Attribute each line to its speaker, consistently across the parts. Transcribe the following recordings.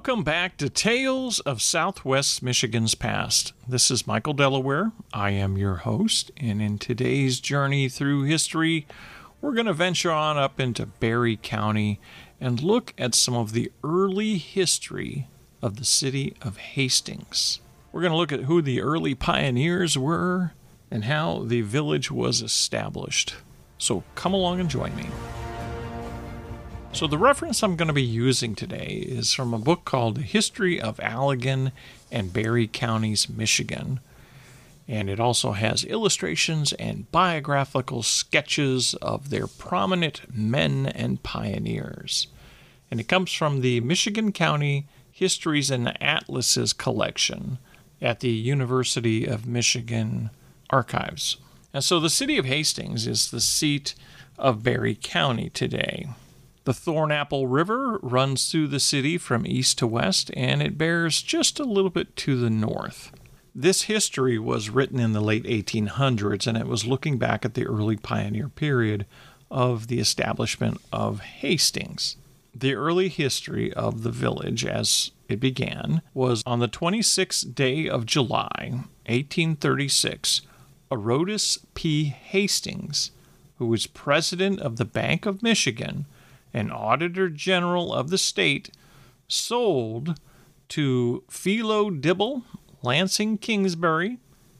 Speaker 1: Welcome back to Tales of Southwest Michigan's Past. This is Michael Delaware. I am your host, and in today's journey through history, we're going to venture on up into Barry County and look at some of the early history of the city of Hastings. We're going to look at who the early pioneers were and how the village was established. So come along and join me. So, the reference I'm going to be using today is from a book called The History of Allegan and Barry Counties, Michigan. And it also has illustrations and biographical sketches of their prominent men and pioneers. And it comes from the Michigan County Histories and Atlases collection at the University of Michigan Archives. And so the city of Hastings is the seat of Barry County today. The Thornapple River runs through the city from east to west, and it bears just a little bit to the north. This history was written in the late 1800s, and it was looking back at the early pioneer period of the establishment of Hastings. The early history of the village as it began was on the 26th day of July, 1836. Eurotas P. Hastings, who was president of the Bank of Michigan, and Auditor General of the state, sold to Philo Dibble, Lansing Kingsbury,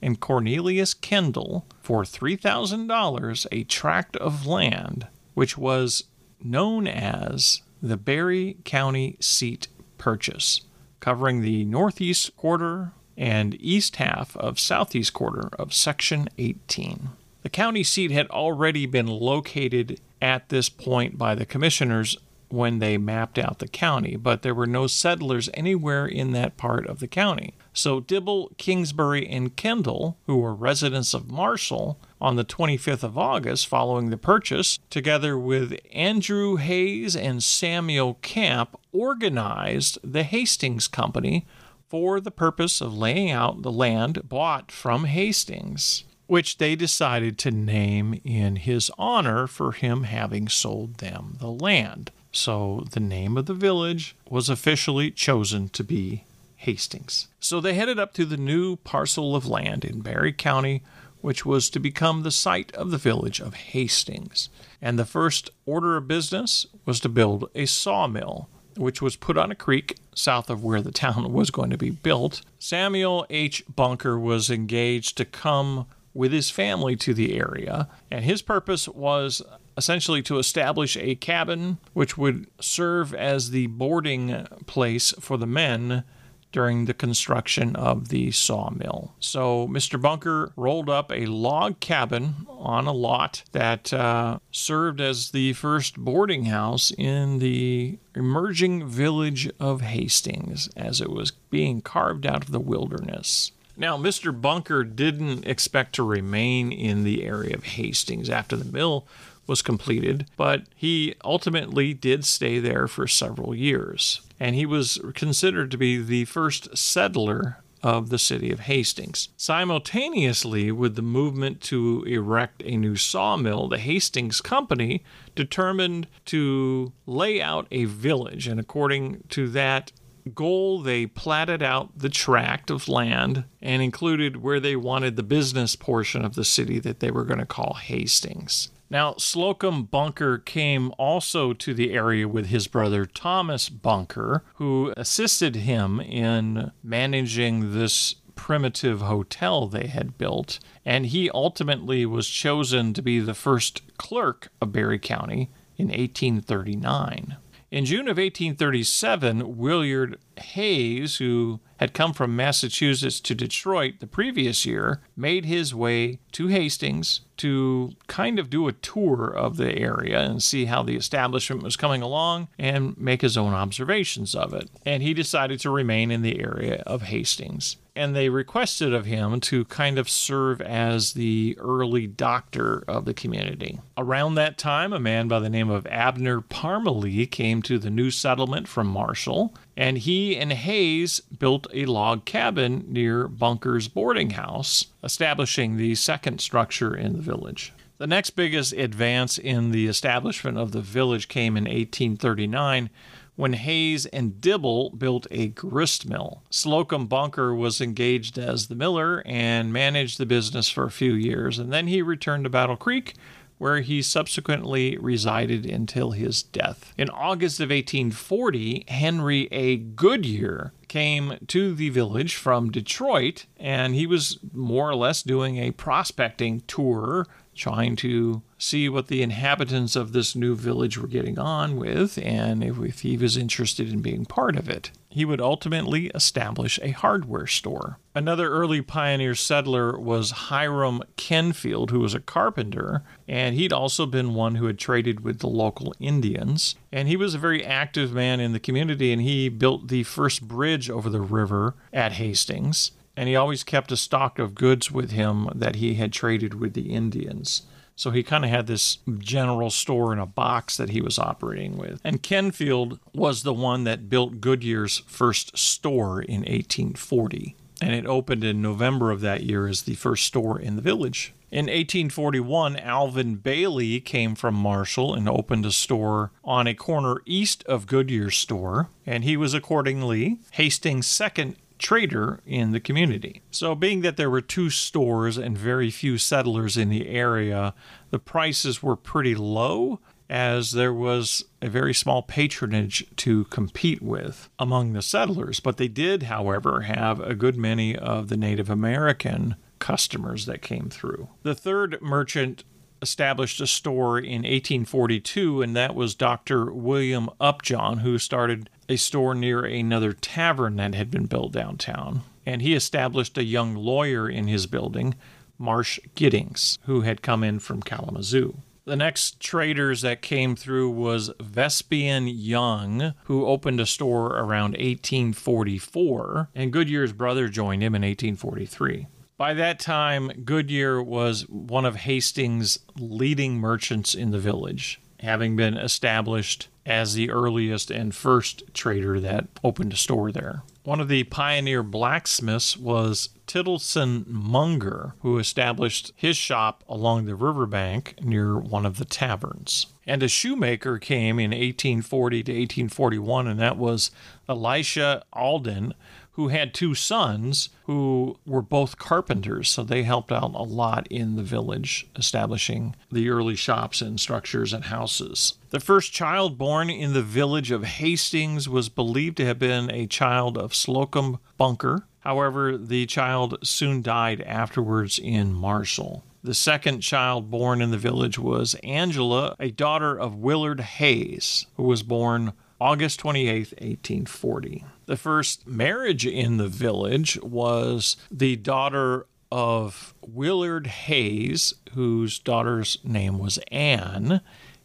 Speaker 1: and Cornelius Kendall for $3,000 a tract of land which was known as the Barry County Seat Purchase, covering the northeast quarter and east half of southeast quarter of Section 18. The county seat had already been located at this point by the commissioners when they mapped out the county, but there were no settlers anywhere in that part of the county. So Dibble, Kingsbury, and Kendall, who were residents of Marshall, on the 25th of August following the purchase, together with Andrew Hayes and Samuel Camp, organized the Hastings Company for the purpose of laying out the land bought from Hastings which they decided to name in his honor for him having sold them the land. So the name of the village was officially chosen to be Hastings. So they headed up to the new parcel of land in Barry County, which was to become the site of the village of Hastings. And the first order of business was to build a sawmill, which was put on a creek south of where the town was going to be built. Samuel H. Bunker was engaged to come with his family to the area, and his purpose was essentially to establish a cabin which would serve as the boarding place for the men during the construction of the sawmill. So Mr. Bunker rolled up a log cabin on a lot that uh, served as the first boarding house in the emerging village of Hastings as it was being carved out of the wilderness. Now, Mr. Bunker didn't expect to remain in the area of Hastings after the mill was completed, but he ultimately did stay there for several years. And he was considered to be the first settler of the city of Hastings. Simultaneously with the movement to erect a new sawmill, the Hastings Company determined to lay out a village, and according to that, goal, they platted out the tract of land and included where they wanted the business portion of the city that they were going to call Hastings. Now, Slocum Bunker came also to the area with his brother Thomas Bunker, who assisted him in managing this primitive hotel they had built, and he ultimately was chosen to be the first clerk of Barry County in 1839. In June of 1837, Willard Hayes, who had come from Massachusetts to Detroit the previous year, made his way to Hastings to kind of do a tour of the area and see how the establishment was coming along and make his own observations of it. And he decided to remain in the area of Hastings and they requested of him to kind of serve as the early doctor of the community. Around that time, a man by the name of Abner Parmalee came to the new settlement from Marshall, and he and Hayes built a log cabin near Bunker's boarding house, establishing the second structure in the village. The next biggest advance in the establishment of the village came in 1839 when Hayes and Dibble built a grist mill. Slocum Bunker was engaged as the miller and managed the business for a few years, and then he returned to Battle Creek where he subsequently resided until his death. In August of 1840, Henry A. Goodyear came to the village from Detroit, and he was more or less doing a prospecting tour, trying to see what the inhabitants of this new village were getting on with and if he was interested in being part of it. He would ultimately establish a hardware store. Another early pioneer settler was Hiram Kenfield, who was a carpenter, and he'd also been one who had traded with the local Indians. And he was a very active man in the community, and he built the first bridge over the river at Hastings. And he always kept a stock of goods with him that he had traded with the Indians. So he kind of had this general store in a box that he was operating with. And Kenfield was the one that built Goodyear's first store in 1840. And it opened in November of that year as the first store in the village. In 1841, Alvin Bailey came from Marshall and opened a store on a corner east of Goodyear's store, and he was accordingly Hastings' second trader in the community. So, being that there were two stores and very few settlers in the area, the prices were pretty low as there was a very small patronage to compete with among the settlers. But they did, however, have a good many of the Native American customers that came through. The third merchant established a store in 1842, and that was Dr. William Upjohn, who started a store near another tavern that had been built downtown. And he established a young lawyer in his building, Marsh Giddings, who had come in from Kalamazoo. The next traders that came through was Vespian Young, who opened a store around 1844, and Goodyear's brother joined him in 1843. By that time, Goodyear was one of Hastings' leading merchants in the village, having been established as the earliest and first trader that opened a store there. One of the pioneer blacksmiths was Tittleson Munger, who established his shop along the riverbank near one of the taverns. And a shoemaker came in 1840 to 1841, and that was Elisha Alden, who had two sons who were both carpenters. So they helped out a lot in the village, establishing the early shops and structures and houses. The first child born in the village of Hastings was believed to have been a child of Slocum Bunker. However, the child soon died afterwards in Marshall. The second child born in the village was Angela, a daughter of Willard Hayes, who was born August 28, 1840. The first marriage in the village was the daughter of Willard Hayes, whose daughter's name was Anne,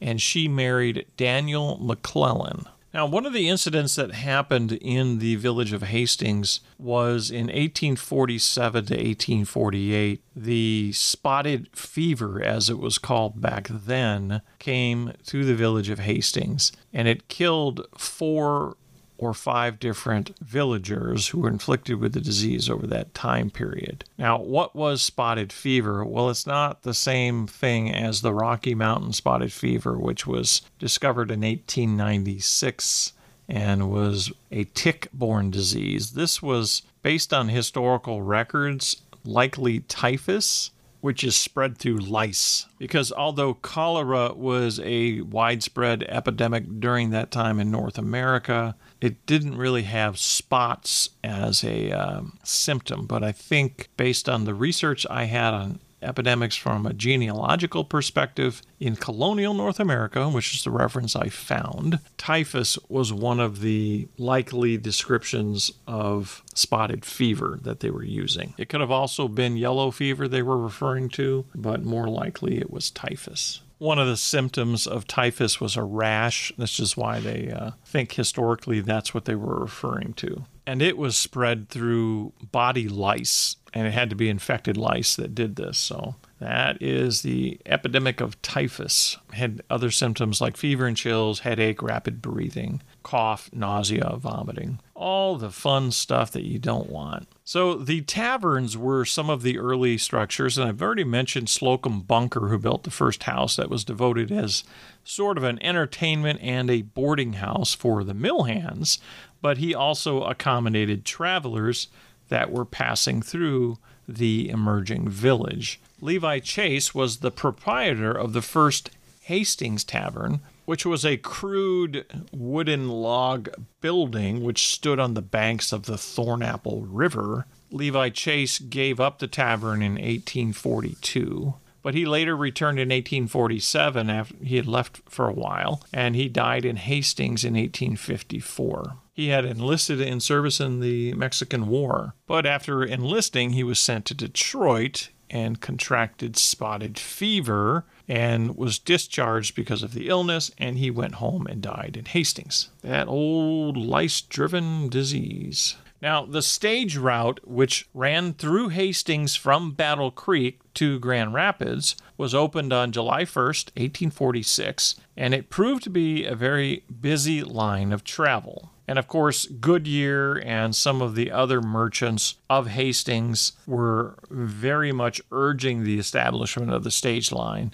Speaker 1: and she married Daniel McClellan. Now, one of the incidents that happened in the village of Hastings was in 1847 to 1848. The spotted fever, as it was called back then, came through the village of Hastings and it killed four or five different villagers who were inflicted with the disease over that time period. Now, what was spotted fever? Well, it's not the same thing as the Rocky Mountain spotted fever, which was discovered in 1896 and was a tick borne disease. This was based on historical records, likely typhus which is spread through lice. Because although cholera was a widespread epidemic during that time in North America, it didn't really have spots as a um, symptom. But I think based on the research I had on epidemics from a genealogical perspective in colonial North America, which is the reference I found, typhus was one of the likely descriptions of spotted fever that they were using. It could have also been yellow fever they were referring to, but more likely it was typhus. One of the symptoms of typhus was a rash. This is why they uh, think historically that's what they were referring to. And it was spread through body lice, and it had to be infected lice that did this. So that is the epidemic of typhus. Had other symptoms like fever and chills, headache, rapid breathing. cough, nausea, vomiting. All the fun stuff that you don't want. So, the taverns were some of the early structures, and I've already mentioned Slocum Bunker, who built the first house that was devoted as sort of an entertainment and a boarding house for the mill hands, but he also accommodated travelers that were passing through the emerging village. Levi Chase was the proprietor of the first Hastings Tavern, which was a crude wooden log building which stood on the banks of the Thornapple River. Levi Chase gave up the tavern in 1842, but he later returned in 1847 after he had left for a while, and he died in Hastings in 1854. He had enlisted in service in the Mexican War, but after enlisting, he was sent to Detroit and contracted spotted fever and was discharged because of the illness, and he went home and died in Hastings. That old lice driven disease. Now, the stage route, which ran through Hastings from Battle Creek to Grand Rapids, was opened on July 1st, 1846, and it proved to be a very busy line of travel. And of course, Goodyear and some of the other merchants of Hastings were very much urging the establishment of the stage line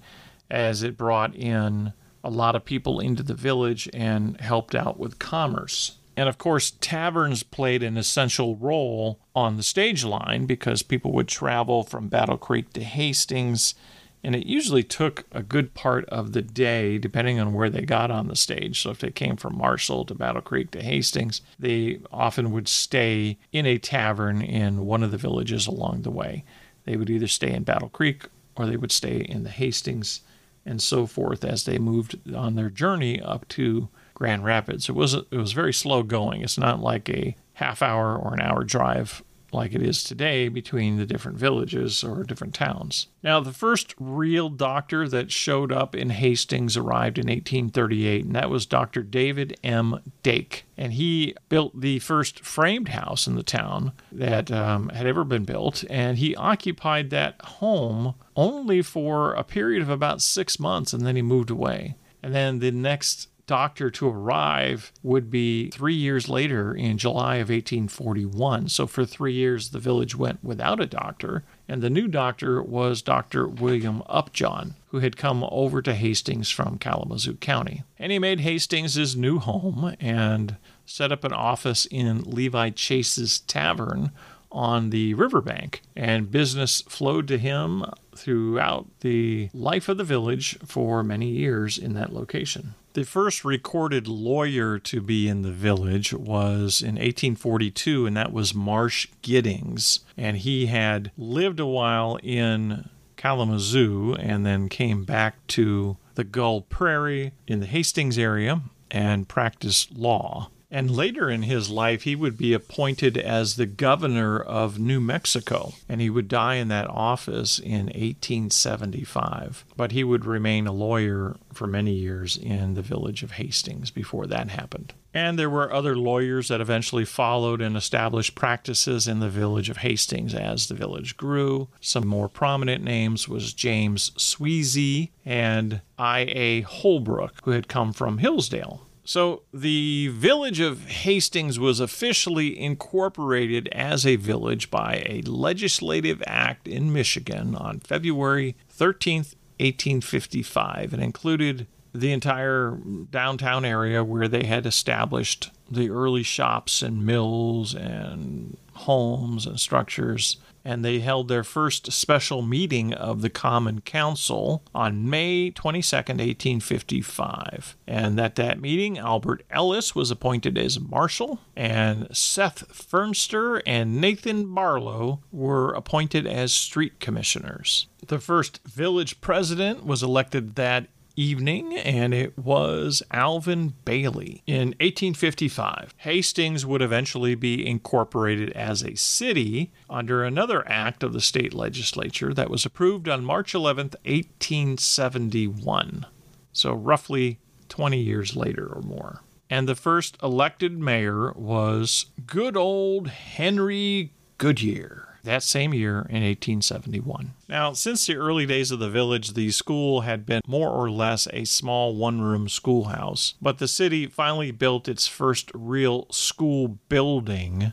Speaker 1: as it brought in a lot of people into the village and helped out with commerce. And of course, taverns played an essential role on the stage line because people would travel from Battle Creek to Hastings and it usually took a good part of the day, depending on where they got on the stage. So if they came from Marshall to Battle Creek to Hastings, they often would stay in a tavern in one of the villages along the way. They would either stay in Battle Creek or they would stay in the Hastings and so forth as they moved on their journey up to Grand Rapids. It was it was very slow going. It's not like a half hour or an hour drive like it is today between the different villages or different towns. Now, the first real doctor that showed up in Hastings arrived in 1838, and that was Dr. David M. Dake. And he built the first framed house in the town that um, had ever been built, and he occupied that home only for a period of about six months, and then he moved away. And then the next doctor to arrive would be three years later in July of 1841. So for three years, the village went without a doctor. And the new doctor was Dr. William Upjohn, who had come over to Hastings from Kalamazoo County. And he made Hastings his new home and set up an office in Levi Chase's Tavern on the riverbank. And business flowed to him throughout the life of the village for many years in that location. The first recorded lawyer to be in the village was in 1842, and that was Marsh Giddings. And he had lived a while in Kalamazoo and then came back to the Gull Prairie in the Hastings area and practiced law. And later in his life, he would be appointed as the governor of New Mexico, and he would die in that office in 1875. But he would remain a lawyer for many years in the village of Hastings before that happened. And there were other lawyers that eventually followed and established practices in the village of Hastings as the village grew. Some more prominent names was James Sweezy and I.A. Holbrook, who had come from Hillsdale. So the village of Hastings was officially incorporated as a village by a legislative act in Michigan on February 13th, 1855, and included the entire downtown area where they had established the early shops and mills and homes and structures and they held their first special meeting of the Common Council on May 22, 1855. And at that meeting, Albert Ellis was appointed as marshal, and Seth Fernster and Nathan Barlow were appointed as street commissioners. The first village president was elected that evening, and it was Alvin Bailey. In 1855, Hastings would eventually be incorporated as a city under another act of the state legislature that was approved on March 11, 1871. So, roughly 20 years later or more. And the first elected mayor was good old Henry Goodyear. That same year in 1871. Now, since the early days of the village, the school had been more or less a small one room schoolhouse, but the city finally built its first real school building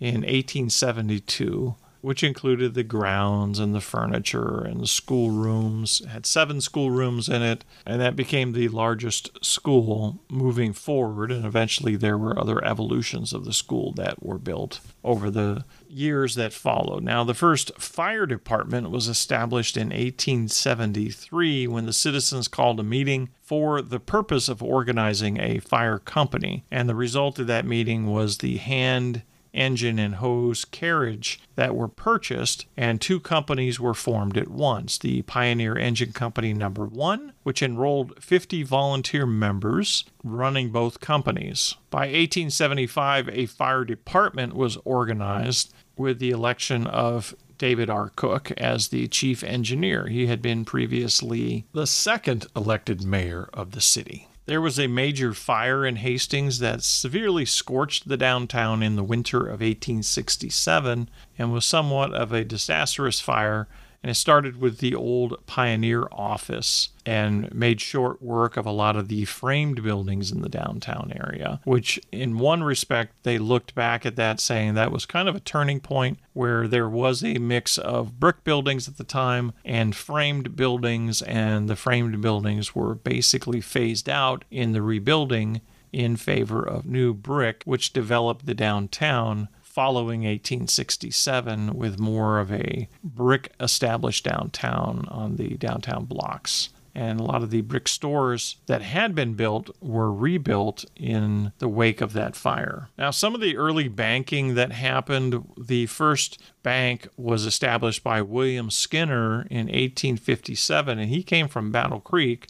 Speaker 1: in 1872 which included the grounds and the furniture and the schoolrooms. It had seven schoolrooms in it, and that became the largest school moving forward. And eventually, there were other evolutions of the school that were built over the years that followed. Now, the first fire department was established in 1873 when the citizens called a meeting for the purpose of organizing a fire company. And the result of that meeting was the hand engine and hose carriage that were purchased, and two companies were formed at once the Pioneer Engine Company Number One, which enrolled 50 volunteer members running both companies. By 1875, a fire department was organized with the election of David R. Cook as the chief engineer. He had been previously the second elected mayor of the city. There was a major fire in Hastings that severely scorched the downtown in the winter of 1867 and was somewhat of a disastrous fire and it started with the old Pioneer office and made short work of a lot of the framed buildings in the downtown area, which, in one respect, they looked back at that saying that was kind of a turning point where there was a mix of brick buildings at the time and framed buildings, and the framed buildings were basically phased out in the rebuilding in favor of new brick, which developed the downtown following 1867 with more of a brick established downtown on the downtown blocks. And a lot of the brick stores that had been built were rebuilt in the wake of that fire. Now, some of the early banking that happened, the first bank was established by William Skinner in 1857, and he came from Battle Creek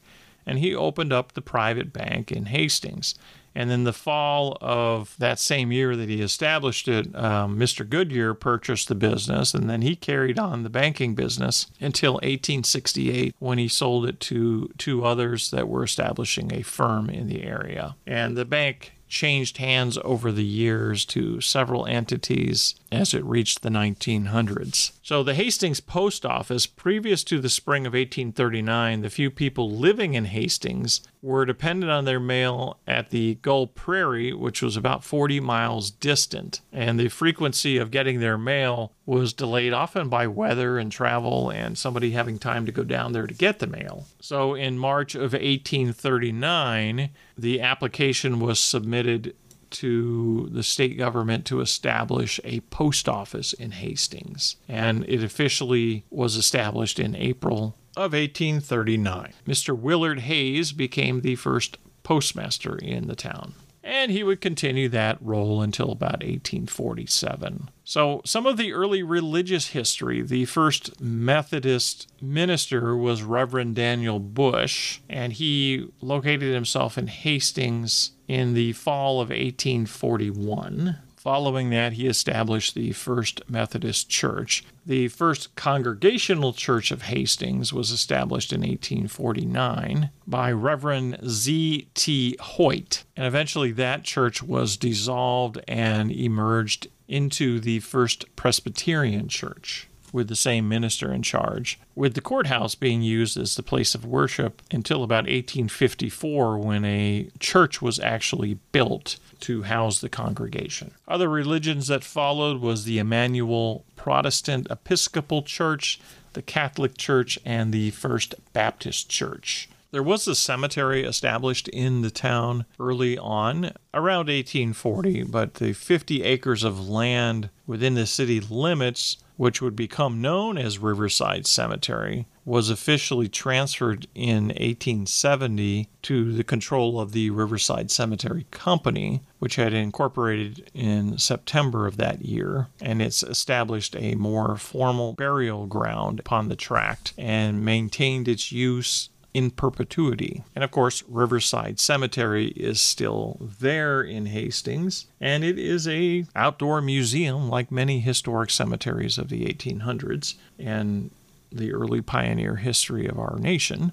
Speaker 1: and he opened up the private bank in Hastings. And then the fall of that same year that he established it, um, Mr. Goodyear purchased the business, and then he carried on the banking business until 1868 when he sold it to two others that were establishing a firm in the area. And the bank changed hands over the years to several entities as it reached the 1900s. So, the Hastings Post Office, previous to the spring of 1839, the few people living in Hastings were dependent on their mail at the Gull Prairie, which was about 40 miles distant. And the frequency of getting their mail was delayed often by weather and travel and somebody having time to go down there to get the mail. So, in March of 1839, the application was submitted to the state government to establish a post office in Hastings. And it officially was established in April of 1839. Mr. Willard Hayes became the first postmaster in the town. And he would continue that role until about 1847. So, some of the early religious history the first Methodist minister was Reverend Daniel Bush, and he located himself in Hastings in the fall of 1841. Following that, he established the First Methodist Church. The first Congregational Church of Hastings was established in 1849 by Reverend Z. T. Hoyt, and eventually that church was dissolved and emerged into the First Presbyterian Church with the same minister in charge, with the courthouse being used as the place of worship until about 1854 when a church was actually built to house the congregation. Other religions that followed was the Emmanuel Protestant Episcopal Church, the Catholic Church, and the First Baptist Church. There was a cemetery established in the town early on, around 1840, but the 50 acres of land within the city limits which would become known as Riverside Cemetery, was officially transferred in 1870 to the control of the Riverside Cemetery Company, which had incorporated in September of that year. And it's established a more formal burial ground upon the tract and maintained its use in perpetuity. And of course, Riverside Cemetery is still there in Hastings, and it is a outdoor museum like many historic cemeteries of the 1800s and the early pioneer history of our nation.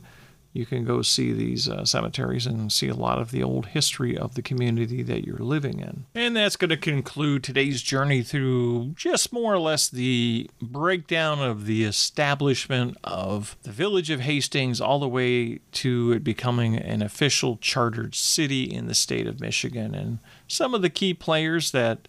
Speaker 1: You can go see these uh, cemeteries and see a lot of the old history of the community that you're living in. And that's going to conclude today's journey through just more or less the breakdown of the establishment of the village of Hastings all the way to it becoming an official chartered city in the state of Michigan and some of the key players that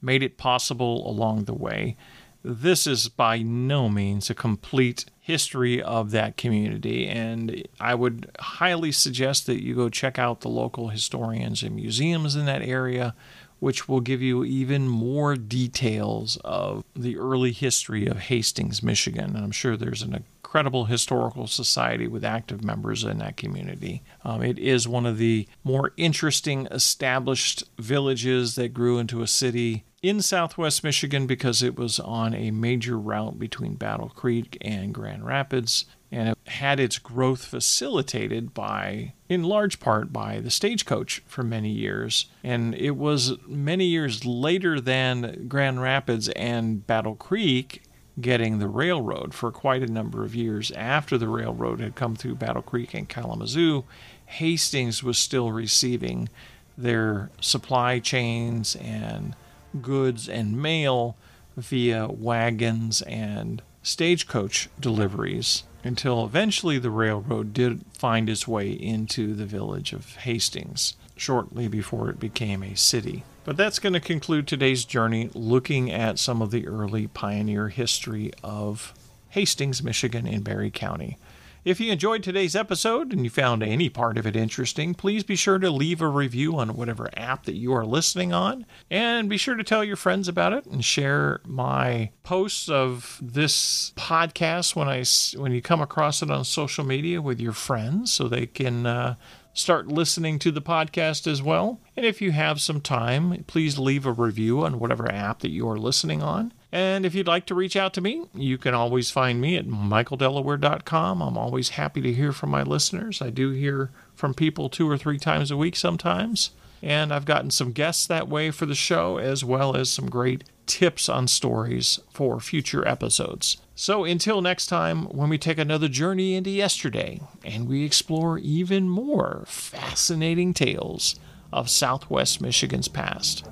Speaker 1: made it possible along the way. This is by no means a complete history of that community, and I would highly suggest that you go check out the local historians and museums in that area, which will give you even more details of the early history of Hastings, Michigan. And I'm sure there's an incredible historical society with active members in that community. Um, it is one of the more interesting established villages that grew into a city in southwest Michigan because it was on a major route between Battle Creek and Grand Rapids, and it had its growth facilitated by, in large part, by the stagecoach for many years. And it was many years later than Grand Rapids and Battle Creek getting the railroad for quite a number of years after the railroad had come through Battle Creek and Kalamazoo. Hastings was still receiving their supply chains and goods and mail via wagons and stagecoach deliveries until eventually the railroad did find its way into the village of Hastings shortly before it became a city. But that's going to conclude today's journey looking at some of the early pioneer history of Hastings, Michigan, in Barry County. If you enjoyed today's episode and you found any part of it interesting, please be sure to leave a review on whatever app that you are listening on. And be sure to tell your friends about it and share my posts of this podcast when I when you come across it on social media with your friends so they can uh, start listening to the podcast as well. And if you have some time, please leave a review on whatever app that you are listening on. And if you'd like to reach out to me, you can always find me at michaeldelaware.com. I'm always happy to hear from my listeners. I do hear from people two or three times a week sometimes. And I've gotten some guests that way for the show, as well as some great tips on stories for future episodes. So until next time, when we take another journey into yesterday and we explore even more fascinating tales of Southwest Michigan's past.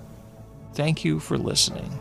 Speaker 1: Thank you for listening.